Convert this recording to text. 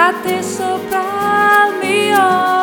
pra te soprar me.